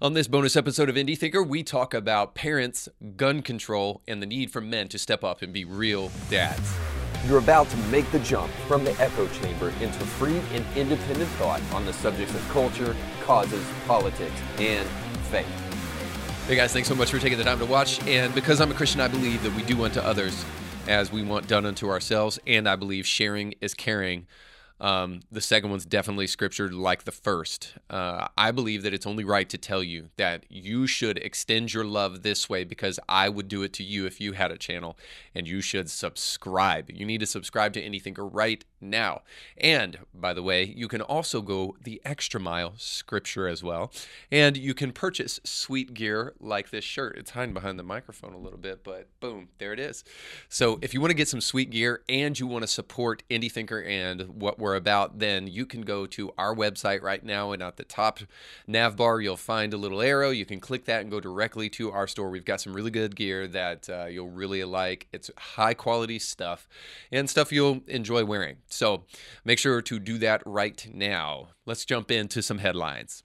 On this bonus episode of Indie Thinker, we talk about parents, gun control, and the need for men to step up and be real dads. You're about to make the jump from the echo chamber into free and independent thought on the subjects of culture, causes, politics, and faith. Hey guys, thanks so much for taking the time to watch. And because I'm a Christian, I believe that we do unto others as we want done unto ourselves. And I believe sharing is caring. Um, the second one's definitely scripture like the first. Uh, I believe that it's only right to tell you that you should extend your love this way because I would do it to you if you had a channel, and you should subscribe. You need to subscribe to Thinker right now. And by the way, you can also go the extra mile, scripture as well, and you can purchase sweet gear like this shirt. It's hiding behind the microphone a little bit, but boom, there it is. So if you want to get some sweet gear and you want to support Indie Thinker and what we're about, then you can go to our website right now. And at the top nav bar, you'll find a little arrow. You can click that and go directly to our store. We've got some really good gear that uh, you'll really like. It's high quality stuff and stuff you'll enjoy wearing. So make sure to do that right now. Let's jump into some headlines.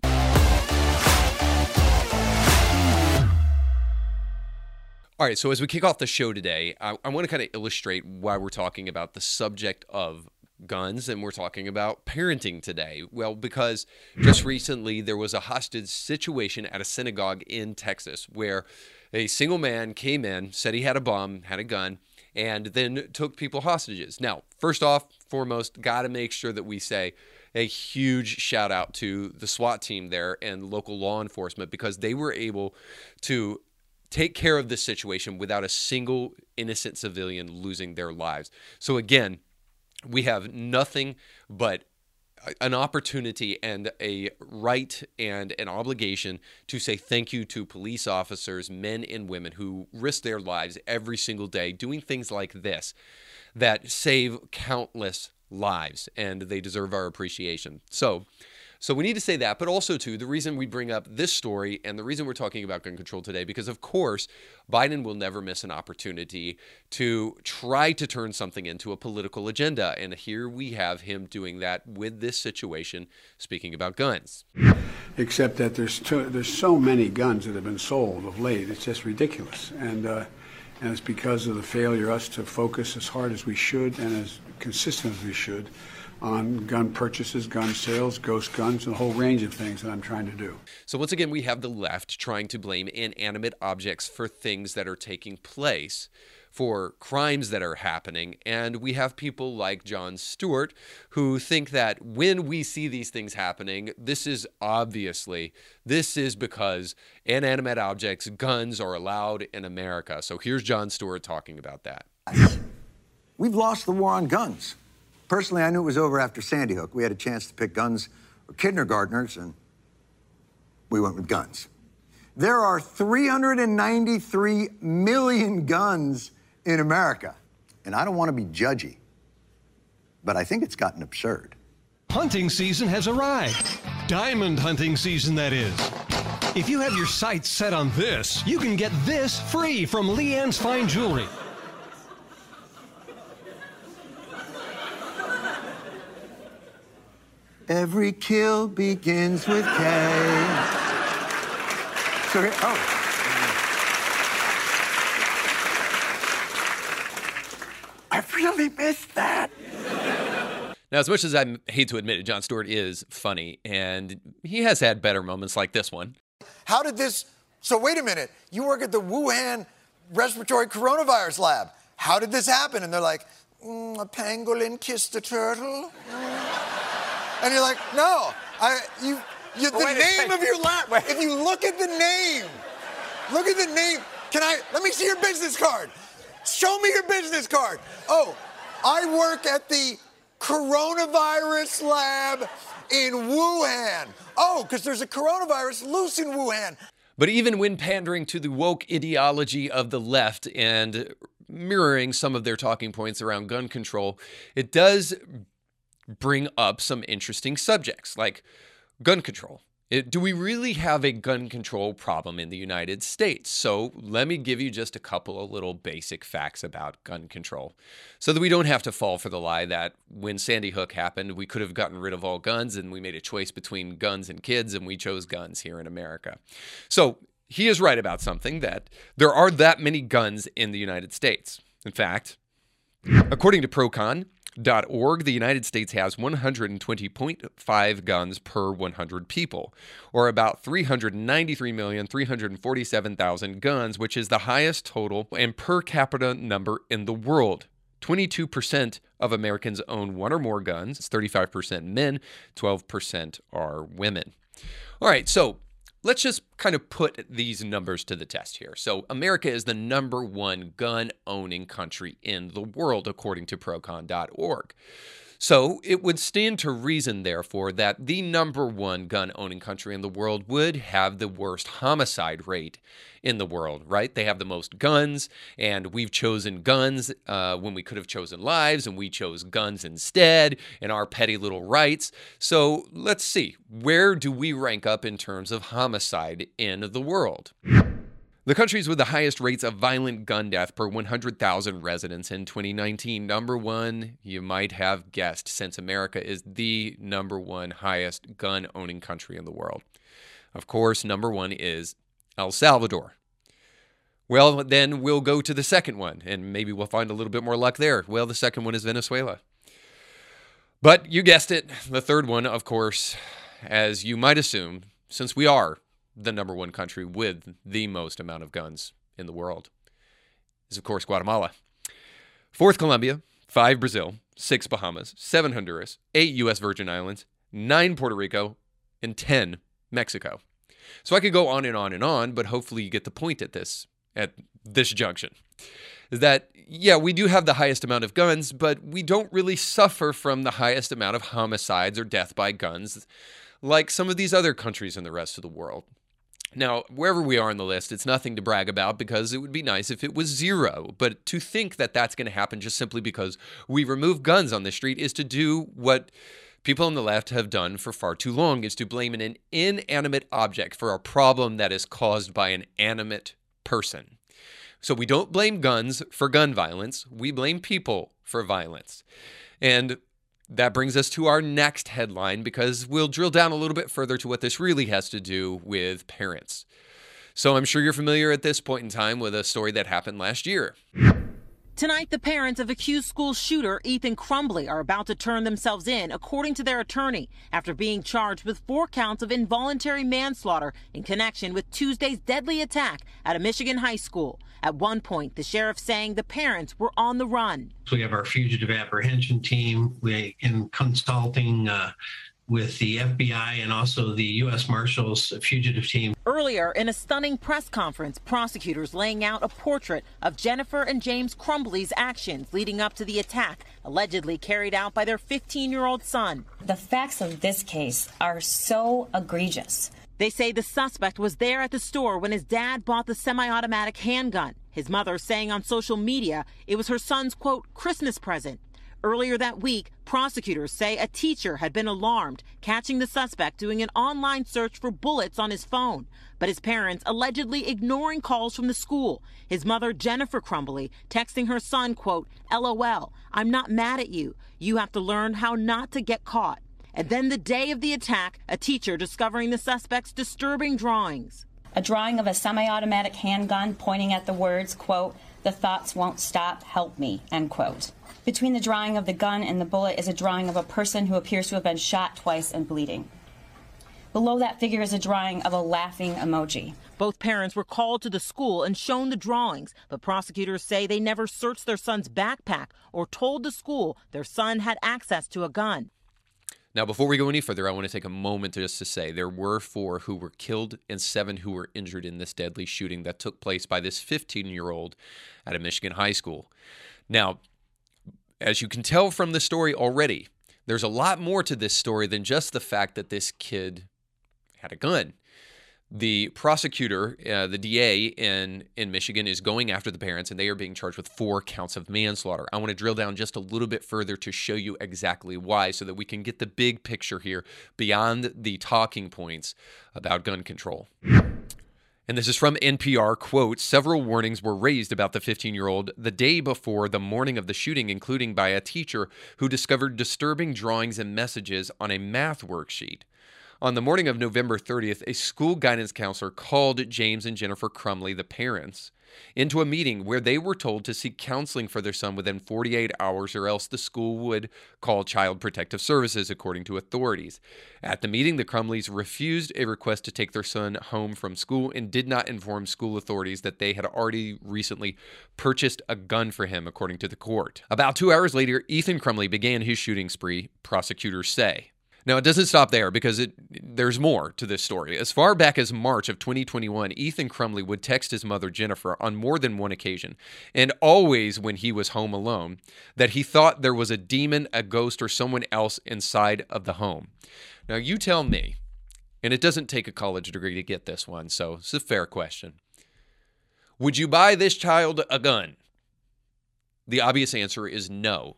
All right, so as we kick off the show today, I, I want to kind of illustrate why we're talking about the subject of guns and we're talking about parenting today. Well, because just recently there was a hostage situation at a synagogue in Texas where a single man came in, said he had a bomb, had a gun, and then took people hostages. Now, first off, foremost, got to make sure that we say a huge shout out to the SWAT team there and local law enforcement because they were able to take care of this situation without a single innocent civilian losing their lives. So, again, we have nothing but an opportunity and a right and an obligation to say thank you to police officers, men and women who risk their lives every single day doing things like this that save countless lives and they deserve our appreciation. So, so we need to say that, but also too the reason we bring up this story and the reason we're talking about gun control today because of course Biden will never miss an opportunity to try to turn something into a political agenda and here we have him doing that with this situation speaking about guns. Except that there's too, there's so many guns that have been sold of late. It's just ridiculous. And uh, and it's because of the failure us to focus as hard as we should and as consistent as we should on gun purchases, gun sales, ghost guns, and a whole range of things that I'm trying to do. So, once again, we have the left trying to blame inanimate objects for things that are taking place, for crimes that are happening. And we have people like Jon Stewart who think that when we see these things happening, this is obviously, this is because inanimate objects, guns are allowed in America. So, here's Jon Stewart talking about that. We've lost the war on guns. Personally, I knew it was over after Sandy Hook. We had a chance to pick guns or kindergartners, and we went with guns. There are 393 million guns in America. And I don't want to be judgy, but I think it's gotten absurd. Hunting season has arrived. Diamond hunting season, that is. If you have your sights set on this, you can get this free from Leanne's Fine Jewelry. Every kill begins with K. So, oh. I really missed that. Now, as much as I hate to admit it, Jon Stewart is funny, and he has had better moments like this one. How did this? So, wait a minute. You work at the Wuhan respiratory coronavirus lab. How did this happen? And they're like, mm, a pangolin kissed a turtle. And you're like, no, I, you, you the Wait name second. of your lab. Wait. If you look at the name, look at the name. Can I, let me see your business card. Show me your business card. Oh, I work at the coronavirus lab in Wuhan. Oh, because there's a coronavirus loose in Wuhan. But even when pandering to the woke ideology of the left and mirroring some of their talking points around gun control, it does bring up some interesting subjects like gun control. It, do we really have a gun control problem in the United States? So, let me give you just a couple of little basic facts about gun control so that we don't have to fall for the lie that when Sandy Hook happened, we could have gotten rid of all guns and we made a choice between guns and kids and we chose guns here in America. So, he is right about something that there are that many guns in the United States. In fact, according to Procon, .org, the United States has 120.5 guns per 100 people, or about 393,347,000 guns, which is the highest total and per capita number in the world. 22% of Americans own one or more guns. It's 35% men, 12% are women. All right, so let's just kind of put these numbers to the test here. So, America is the number one gun owning country in the world, according to procon.org. So, it would stand to reason, therefore, that the number one gun owning country in the world would have the worst homicide rate in the world, right? They have the most guns, and we've chosen guns uh, when we could have chosen lives, and we chose guns instead in our petty little rights. So, let's see, where do we rank up in terms of homicide in the world? The countries with the highest rates of violent gun death per 100,000 residents in 2019. Number one, you might have guessed, since America is the number one highest gun owning country in the world. Of course, number one is El Salvador. Well, then we'll go to the second one, and maybe we'll find a little bit more luck there. Well, the second one is Venezuela. But you guessed it, the third one, of course, as you might assume, since we are the number one country with the most amount of guns in the world is, of course, Guatemala. Fourth, Colombia. Five, Brazil. Six, Bahamas. Seven, Honduras. Eight, U.S. Virgin Islands. Nine, Puerto Rico. And 10, Mexico. So I could go on and on and on, but hopefully you get the point at this at this junction. Is that yeah, we do have the highest amount of guns, but we don't really suffer from the highest amount of homicides or death by guns like some of these other countries in the rest of the world. Now, wherever we are on the list, it's nothing to brag about because it would be nice if it was zero. But to think that that's going to happen just simply because we remove guns on the street is to do what people on the left have done for far too long is to blame an inanimate object for a problem that is caused by an animate person. So we don't blame guns for gun violence, we blame people for violence. And that brings us to our next headline because we'll drill down a little bit further to what this really has to do with parents. So I'm sure you're familiar at this point in time with a story that happened last year. Tonight, the parents of accused school shooter Ethan Crumbley are about to turn themselves in, according to their attorney, after being charged with four counts of involuntary manslaughter in connection with Tuesday's deadly attack at a Michigan high school. At one point, the sheriff saying the parents were on the run. We have our fugitive apprehension team. We, in consulting uh, with the FBI and also the U.S. Marshals fugitive team. Earlier, in a stunning press conference, prosecutors laying out a portrait of Jennifer and James Crumbley's actions leading up to the attack allegedly carried out by their 15 year old son. The facts of this case are so egregious. They say the suspect was there at the store when his dad bought the semi automatic handgun. His mother saying on social media it was her son's, quote, Christmas present. Earlier that week, prosecutors say a teacher had been alarmed, catching the suspect doing an online search for bullets on his phone, but his parents allegedly ignoring calls from the school. His mother, Jennifer Crumbley, texting her son, quote, LOL, I'm not mad at you. You have to learn how not to get caught. And then the day of the attack, a teacher discovering the suspect's disturbing drawings. A drawing of a semi automatic handgun pointing at the words, quote, the thoughts won't stop, help me, end quote. Between the drawing of the gun and the bullet is a drawing of a person who appears to have been shot twice and bleeding. Below that figure is a drawing of a laughing emoji. Both parents were called to the school and shown the drawings, but prosecutors say they never searched their son's backpack or told the school their son had access to a gun. Now, before we go any further, I want to take a moment just to say there were four who were killed and seven who were injured in this deadly shooting that took place by this 15 year old at a Michigan high school. Now, as you can tell from the story already, there's a lot more to this story than just the fact that this kid had a gun. The prosecutor, uh, the DA in in Michigan, is going after the parents, and they are being charged with four counts of manslaughter. I want to drill down just a little bit further to show you exactly why, so that we can get the big picture here beyond the talking points about gun control. And this is from NPR. Quote Several warnings were raised about the 15 year old the day before the morning of the shooting, including by a teacher who discovered disturbing drawings and messages on a math worksheet. On the morning of November 30th, a school guidance counselor called James and Jennifer Crumbley, the parents, into a meeting where they were told to seek counseling for their son within 48 hours or else the school would call Child Protective Services, according to authorities. At the meeting, the Crumbleys refused a request to take their son home from school and did not inform school authorities that they had already recently purchased a gun for him, according to the court. About two hours later, Ethan Crumbley began his shooting spree, prosecutors say. Now, it doesn't stop there because it there's more to this story. As far back as March of 2021, Ethan Crumbley would text his mother Jennifer on more than one occasion, and always when he was home alone, that he thought there was a demon, a ghost, or someone else inside of the home. Now, you tell me, and it doesn't take a college degree to get this one, so it's a fair question. Would you buy this child a gun? The obvious answer is no.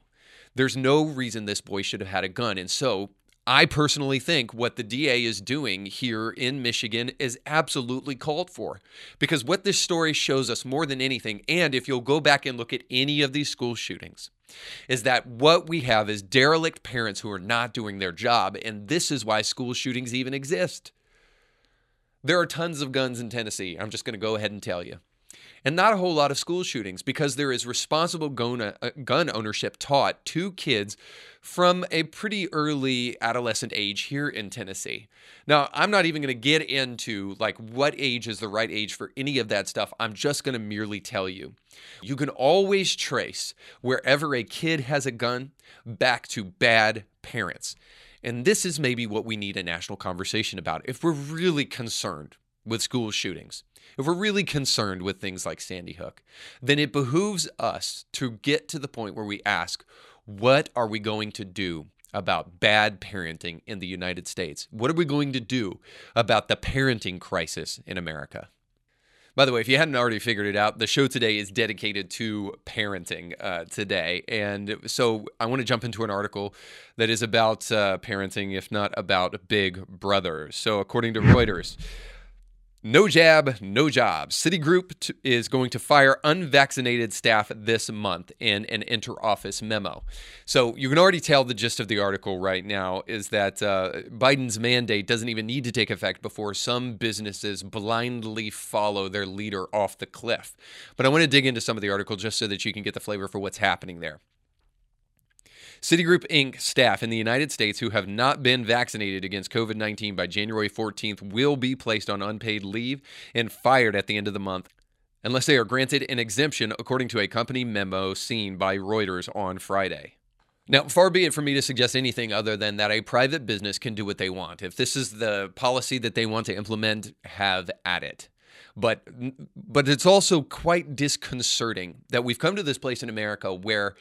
There's no reason this boy should have had a gun, and so I personally think what the DA is doing here in Michigan is absolutely called for. Because what this story shows us more than anything, and if you'll go back and look at any of these school shootings, is that what we have is derelict parents who are not doing their job. And this is why school shootings even exist. There are tons of guns in Tennessee. I'm just going to go ahead and tell you and not a whole lot of school shootings because there is responsible gun, uh, ownership taught to kids from a pretty early adolescent age here in Tennessee. Now, I'm not even going to get into like what age is the right age for any of that stuff. I'm just going to merely tell you. You can always trace wherever a kid has a gun back to bad parents. And this is maybe what we need a national conversation about if we're really concerned with school shootings if we're really concerned with things like Sandy Hook, then it behooves us to get to the point where we ask, what are we going to do about bad parenting in the United States? What are we going to do about the parenting crisis in America? By the way, if you hadn't already figured it out, the show today is dedicated to parenting uh, today. And so I want to jump into an article that is about uh, parenting, if not about Big Brother. So, according to Reuters, no jab, no job. Citigroup is going to fire unvaccinated staff this month in an inter-office memo. So you can already tell the gist of the article right now is that uh, Biden's mandate doesn't even need to take effect before some businesses blindly follow their leader off the cliff. But I want to dig into some of the article just so that you can get the flavor for what's happening there. Citigroup Inc. staff in the United States who have not been vaccinated against COVID 19 by January 14th will be placed on unpaid leave and fired at the end of the month unless they are granted an exemption, according to a company memo seen by Reuters on Friday. Now, far be it from me to suggest anything other than that a private business can do what they want. If this is the policy that they want to implement, have at it. But but it's also quite disconcerting that we've come to this place in America where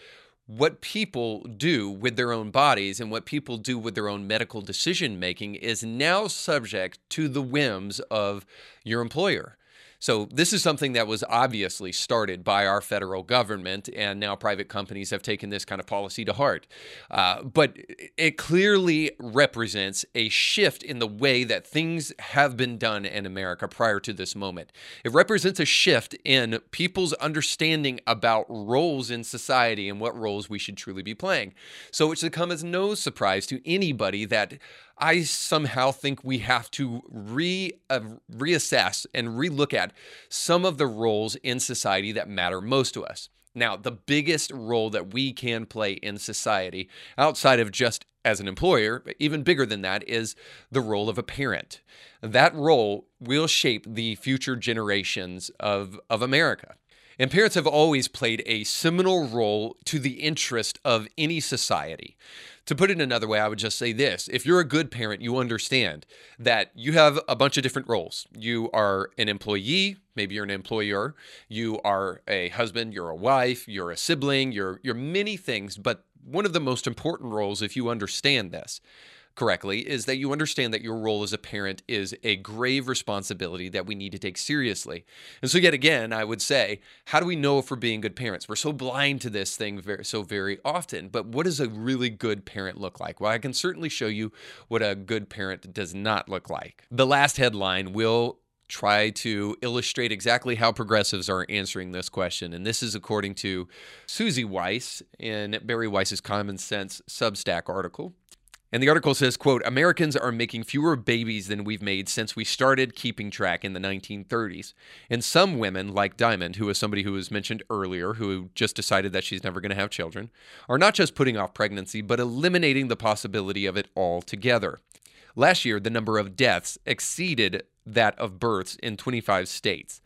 what people do with their own bodies and what people do with their own medical decision making is now subject to the whims of your employer. So, this is something that was obviously started by our federal government, and now private companies have taken this kind of policy to heart. Uh, but it clearly represents a shift in the way that things have been done in America prior to this moment. It represents a shift in people's understanding about roles in society and what roles we should truly be playing. So, it should come as no surprise to anybody that I somehow think we have to re uh, reassess and relook at some of the roles in society that matter most to us. Now, the biggest role that we can play in society, outside of just as an employer, even bigger than that, is the role of a parent. That role will shape the future generations of, of America. And parents have always played a seminal role to the interest of any society. To put it another way, I would just say this. If you're a good parent, you understand that you have a bunch of different roles. You are an employee, maybe you're an employer, you are a husband, you're a wife, you're a sibling, you're, you're many things, but one of the most important roles, if you understand this, correctly is that you understand that your role as a parent is a grave responsibility that we need to take seriously. And so, yet again, I would say, how do we know if we're being good parents? We're so blind to this thing very, so very often. But what does a really good parent look like? Well, I can certainly show you what a good parent does not look like. The last headline will try to illustrate exactly how progressives are answering this question. And this is according to Suzy Weiss in Bari Weiss's Common Sense Substack article. And the article says, quote, Americans are making fewer babies than we've made since we started keeping track in the 1930s. And some women, like Diamond, who is somebody who was mentioned earlier, who just decided that she's never going to have children, are not just putting off pregnancy, but eliminating the possibility of it altogether. Last year, the number of deaths exceeded that of births in 25 states,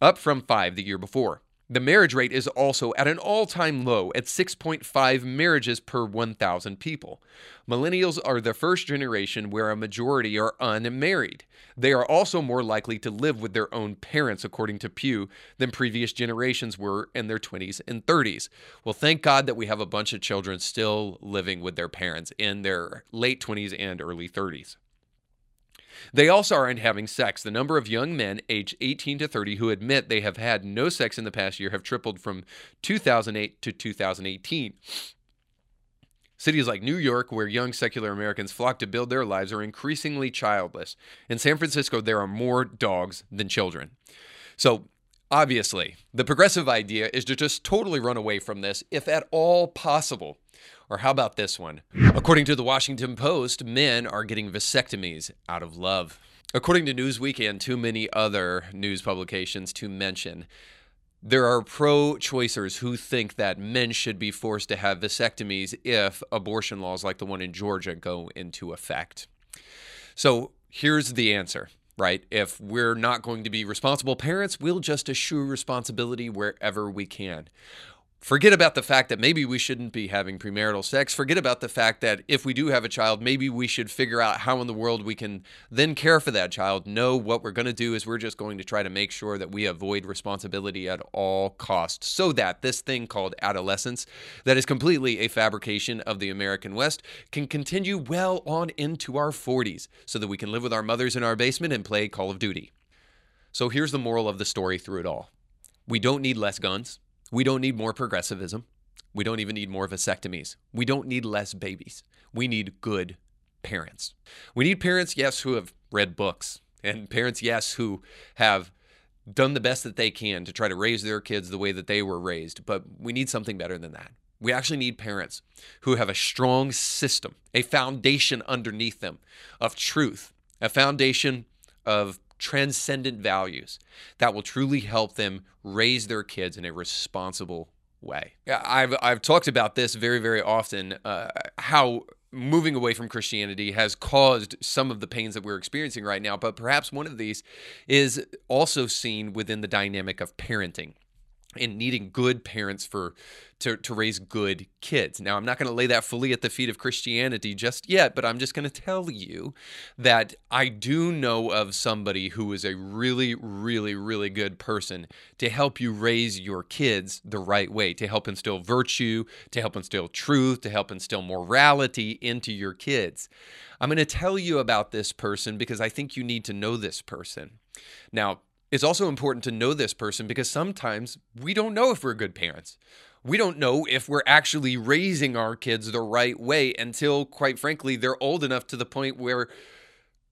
up from five the year before. The marriage rate is also at an all time low at 6.5 marriages per 1,000 people. Millennials are the first generation where a majority are unmarried. They are also more likely to live with their own parents, according to Pew, than previous generations were in their 20s and 30s. Well, thank God that we have a bunch of children still living with their parents in their late 20s and early 30s. They also aren't having sex. The number of young men aged 18 to 30 who admit they have had no sex in the past year have tripled from 2008 to 2018. Cities like New York, where young secular Americans flock to build their lives, are increasingly childless. In San Francisco, there are more dogs than children. So, obviously, the progressive idea is to just totally run away from this, if at all possible. Or how about this one? According to the Washington Post, men are getting vasectomies out of love. According to Newsweek and too many other news publications to mention, there are pro choicers who think that men should be forced to have vasectomies if abortion laws like the one in Georgia go into effect. So here's the answer, right? If we're not going to be responsible parents, we'll just eschew responsibility wherever we can. Forget about the fact that maybe we shouldn't be having premarital sex. Forget about the fact that if we do have a child, maybe we should figure out how in the world we can then care for that child. No, what we're going to do is we're just going to try to make sure that we avoid responsibility at all costs so that this thing called adolescence, that is completely a fabrication of the American West, can continue well on into our 40s so that we can live with our mothers in our basement and play Call of Duty. So here's the moral of the story through it all we don't need less guns. We don't need more progressivism. We don't even need more vasectomies. We don't need less babies. We need good parents. We need parents, yes, who have read books, and parents, yes, who have done the best that they can to try to raise their kids the way that they were raised. But we need something better than that. We actually need parents who have a strong system, a foundation underneath them of truth, a foundation of transcendent values that will truly help them raise their kids in a responsible way. I've I've talked about this very very often. Uh, how moving away from Christianity has caused some of the pains that we're experiencing right now, but perhaps one of these is also seen within the dynamic of parenting and needing good parents for to, to raise good kids. Now, I'm not going to lay that fully at the feet of Christianity just yet, but I'm just going to tell you that I do know of somebody who is a really, really, really good person to help you raise your kids the right way, to help instill virtue, to help instill truth, to help instill morality into your kids. I'm going to tell you about this person because I think you need to know this person. Now, it's also important to know this person because sometimes we don't know if we're good parents. We don't know if we're actually raising our kids the right way until, quite frankly, they're old enough to the point where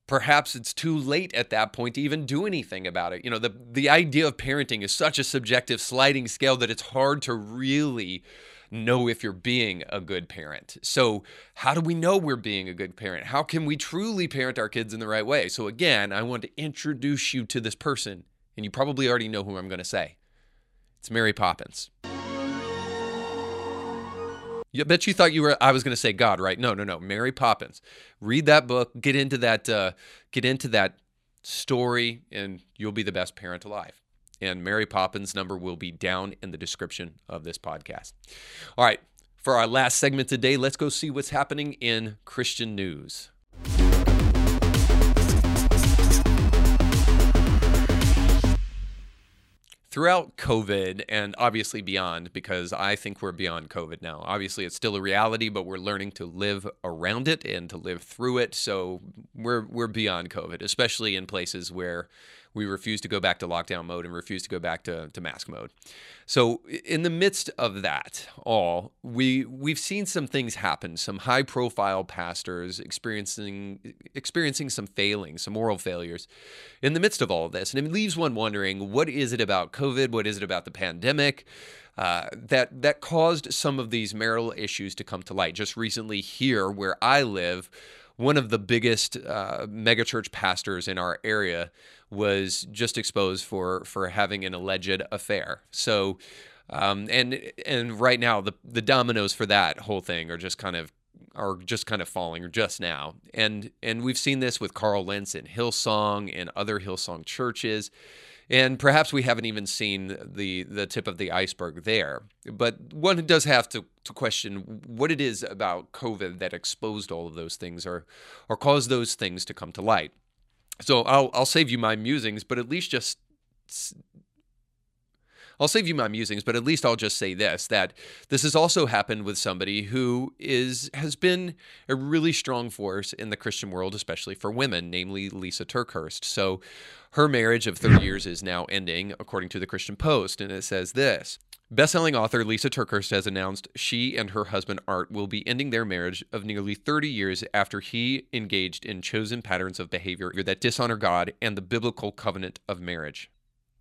perhaps it's too late at that point to even do anything about it. You know, the, the idea of parenting is such a subjective sliding scale that it's hard to really know if you're being a good parent. So, how do we know we're being a good parent? How can we truly parent our kids in the right way? So, again, I want to introduce you to this person, and you probably already know who I'm going to say. It's Mary Poppins. I bet you thought you were I was going to say God, right? No, no, no. Mary Poppins. Read that book, get into that uh, get into that story and you'll be the best parent alive and Mary Poppins' number will be down in the description of this podcast. All right, for our last segment today, let's go see what's happening in Christian news. Throughout COVID and obviously beyond, because I think we're beyond COVID now. Obviously, it's still a reality, but we're learning to live around it and to live through it. So we're we're beyond COVID, especially in places where we refuse to go back to lockdown mode and refuse to go back to, to mask mode. So in the midst of that all, we we've seen some things happen, some high profile pastors experiencing experiencing some failings, some moral failures in the midst of all of this. And it leaves one wondering, what is it about COVID? What is it about the pandemic? Uh, that that caused some of these marital issues to come to light. Just recently, here where I live, one of the biggest uh, megachurch pastors in our area was just exposed for for having an alleged affair. So, um, and and right now the the dominoes for that whole thing are just kind of are just kind of falling just now. And and we've seen this with Carl Lentz and Hillsong and other Hillsong churches. And perhaps we haven't even seen the the tip of the iceberg there. But one does have to, to question what it is about COVID that exposed all of those things or or caused those things to come to light. So I'll I'll save you my musings, but at least just I'll save you my musings, but at least I'll just say this that this has also happened with somebody who is has been a really strong force in the Christian world, especially for women, namely Lysa TerKeurst. So her marriage of 30 years is now ending, according to the Christian Post, and it says this. Bestselling author Lysa TerKeurst has announced she and her husband Art will be ending their marriage of nearly 30 years after he engaged in chosen patterns of behavior that dishonor God and the biblical covenant of marriage.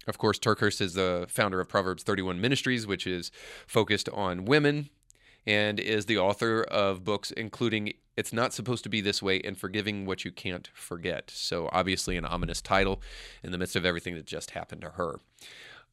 Of course, TerKeurst is the founder of Proverbs 31 Ministries, which is focused on women and is the author of books including It's Not Supposed to Be This Way and Forgiving What You Can't Forget. So, obviously, an ominous title in the midst of everything that just happened to her.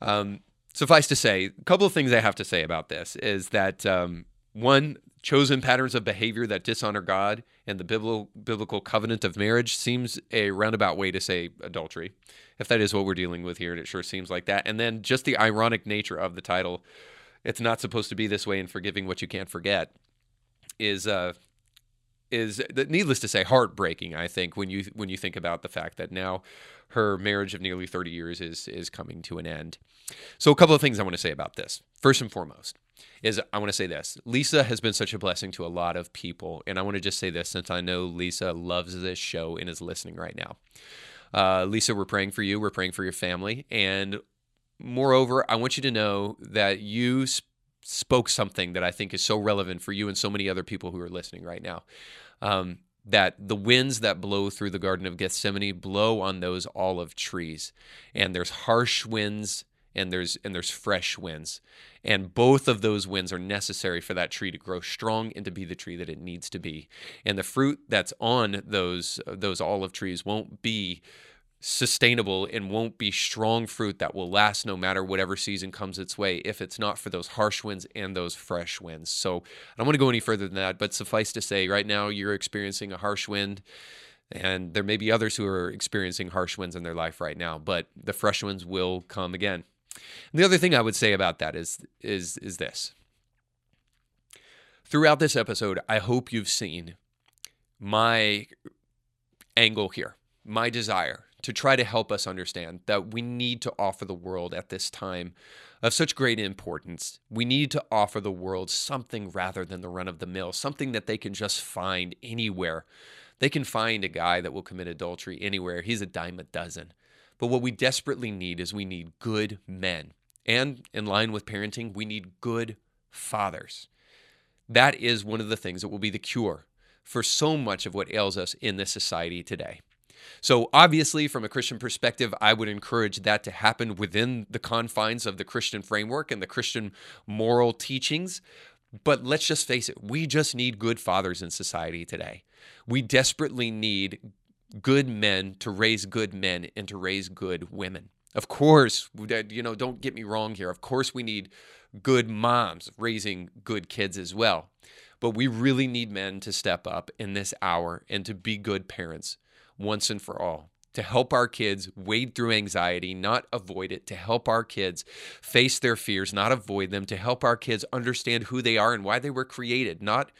Um, suffice to say, a couple of things I have to say about this is that um, one, chosen patterns of behavior that dishonor God and the biblical, biblical covenant of marriage seems a roundabout way to say adultery, if that is what we're dealing with here, and it sure seems like that. And then just the ironic nature of the title, it's not supposed to be this way in forgiving what you can't forget, is uh, is needless to say heartbreaking. I think when you when you think about the fact that now her marriage of nearly 30 years is is coming to an end. So a couple of things I want to say about this. First and foremost is I want to say this. Lysa has been such a blessing to a lot of people and I want to just say this since I know Lysa loves this show and is listening right now. Uh, Lysa, we're praying for you. We're praying for your family. And moreover, I want you to know that you sp- spoke something that I think is so relevant for you and so many other people who are listening right now. Um, that the winds that blow through the Garden of Gethsemane blow on those olive trees, and there's harsh winds and there's and there's fresh winds, and both of those winds are necessary for that tree to grow strong and to be the tree that it needs to be. And the fruit that's on those those olive trees won't be sustainable and won't be strong fruit that will last no matter whatever season comes its way if it's not for those harsh winds and those fresh winds. So I don't want to go any further than that, but suffice to say, right now you're experiencing a harsh wind. And there may be others who are experiencing harsh winds in their life right now, but the fresh winds will come again. And the other thing I would say about that is is is this. Throughout this episode, I hope you've seen my angle here, my desire to try to help us understand that we need to offer the world at this time of such great importance. We need to offer the world something rather than the run of the mill, something that they can just find anywhere. They can find a guy that will commit adultery anywhere. He's a dime a dozen. But what we desperately need is we need good men. And in line with parenting, we need good fathers. That is one of the things that will be the cure for so much of what ails us in this society today. So, obviously, from a Christian perspective, I would encourage that to happen within the confines of the Christian framework and the Christian moral teachings. But let's just face it, we just need good fathers in society today. We desperately need good men to raise good men and to raise good women. Of course, you know, don't get me wrong here. Of course, we need good moms raising good kids as well. But we really need men to step up in this hour and to be good parents once and for all to help our kids wade through anxiety, not avoid it, to help our kids face their fears, not avoid them, to help our kids understand who they are and why they were created, not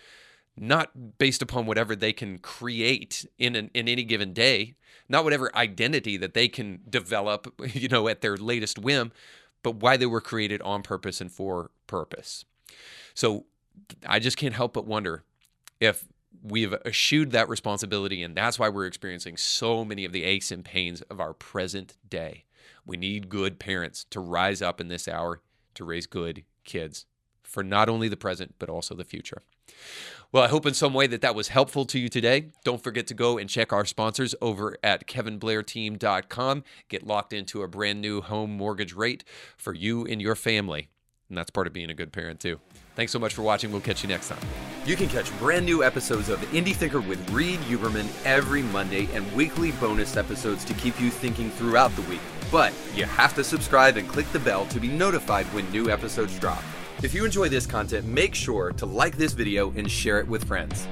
not based upon whatever they can create in an, in any given day, not whatever identity that they can develop, you know, at their latest whim, but why they were created on purpose and for purpose. So I just can't help but wonder if we've eschewed that responsibility, and that's why we're experiencing so many of the aches and pains of our present day. We need good parents to rise up in this hour to raise good kids for not only the present, but also the future. Well, I hope in some way that that was helpful to you today. Don't forget to go and check our sponsors over at kevinblairteam.com. Get locked into a brand new home mortgage rate for you and your family. And that's part of being a good parent, too. Thanks so much for watching. We'll catch you next time. You can catch brand new episodes of Indie Thinker with Reed Huberman every Monday and weekly bonus episodes to keep you thinking throughout the week. But you have to subscribe and click the bell to be notified when new episodes drop. If you enjoy this content, make sure to like this video and share it with friends.